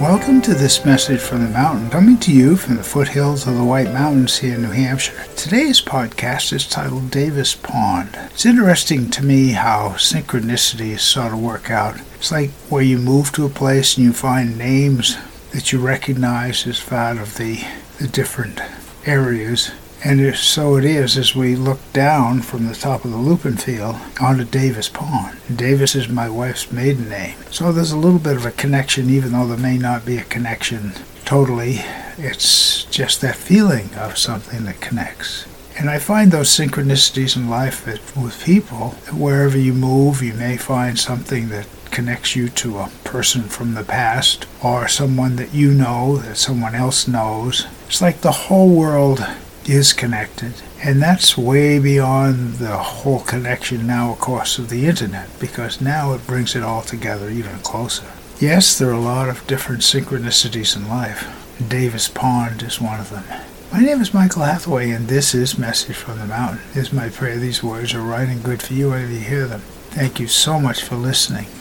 Welcome to this message from the mountain, coming to you from the foothills of the White Mountains here in New Hampshire. Today's podcast is titled Davis Pond. It's interesting to me how synchronicities sort of work out. It's like where you move to a place and you find names that you recognize as part of the, the different areas and so it is as we look down from the top of the lupine field onto Davis Pond. Davis is my wife's maiden name. So there's a little bit of a connection, even though there may not be a connection totally. It's just that feeling of something that connects. And I find those synchronicities in life with people, wherever you move, you may find something that connects you to a person from the past or someone that you know that someone else knows. It's like the whole world is connected. And that's way beyond the whole connection now, of course, of the internet, because now it brings it all together even closer. Yes, there are a lot of different synchronicities in life. Davis Pond is one of them. My name is Michael Hathaway, and this is Message from the Mountain. It is my prayer these words are right and good for you whenever you hear them. Thank you so much for listening.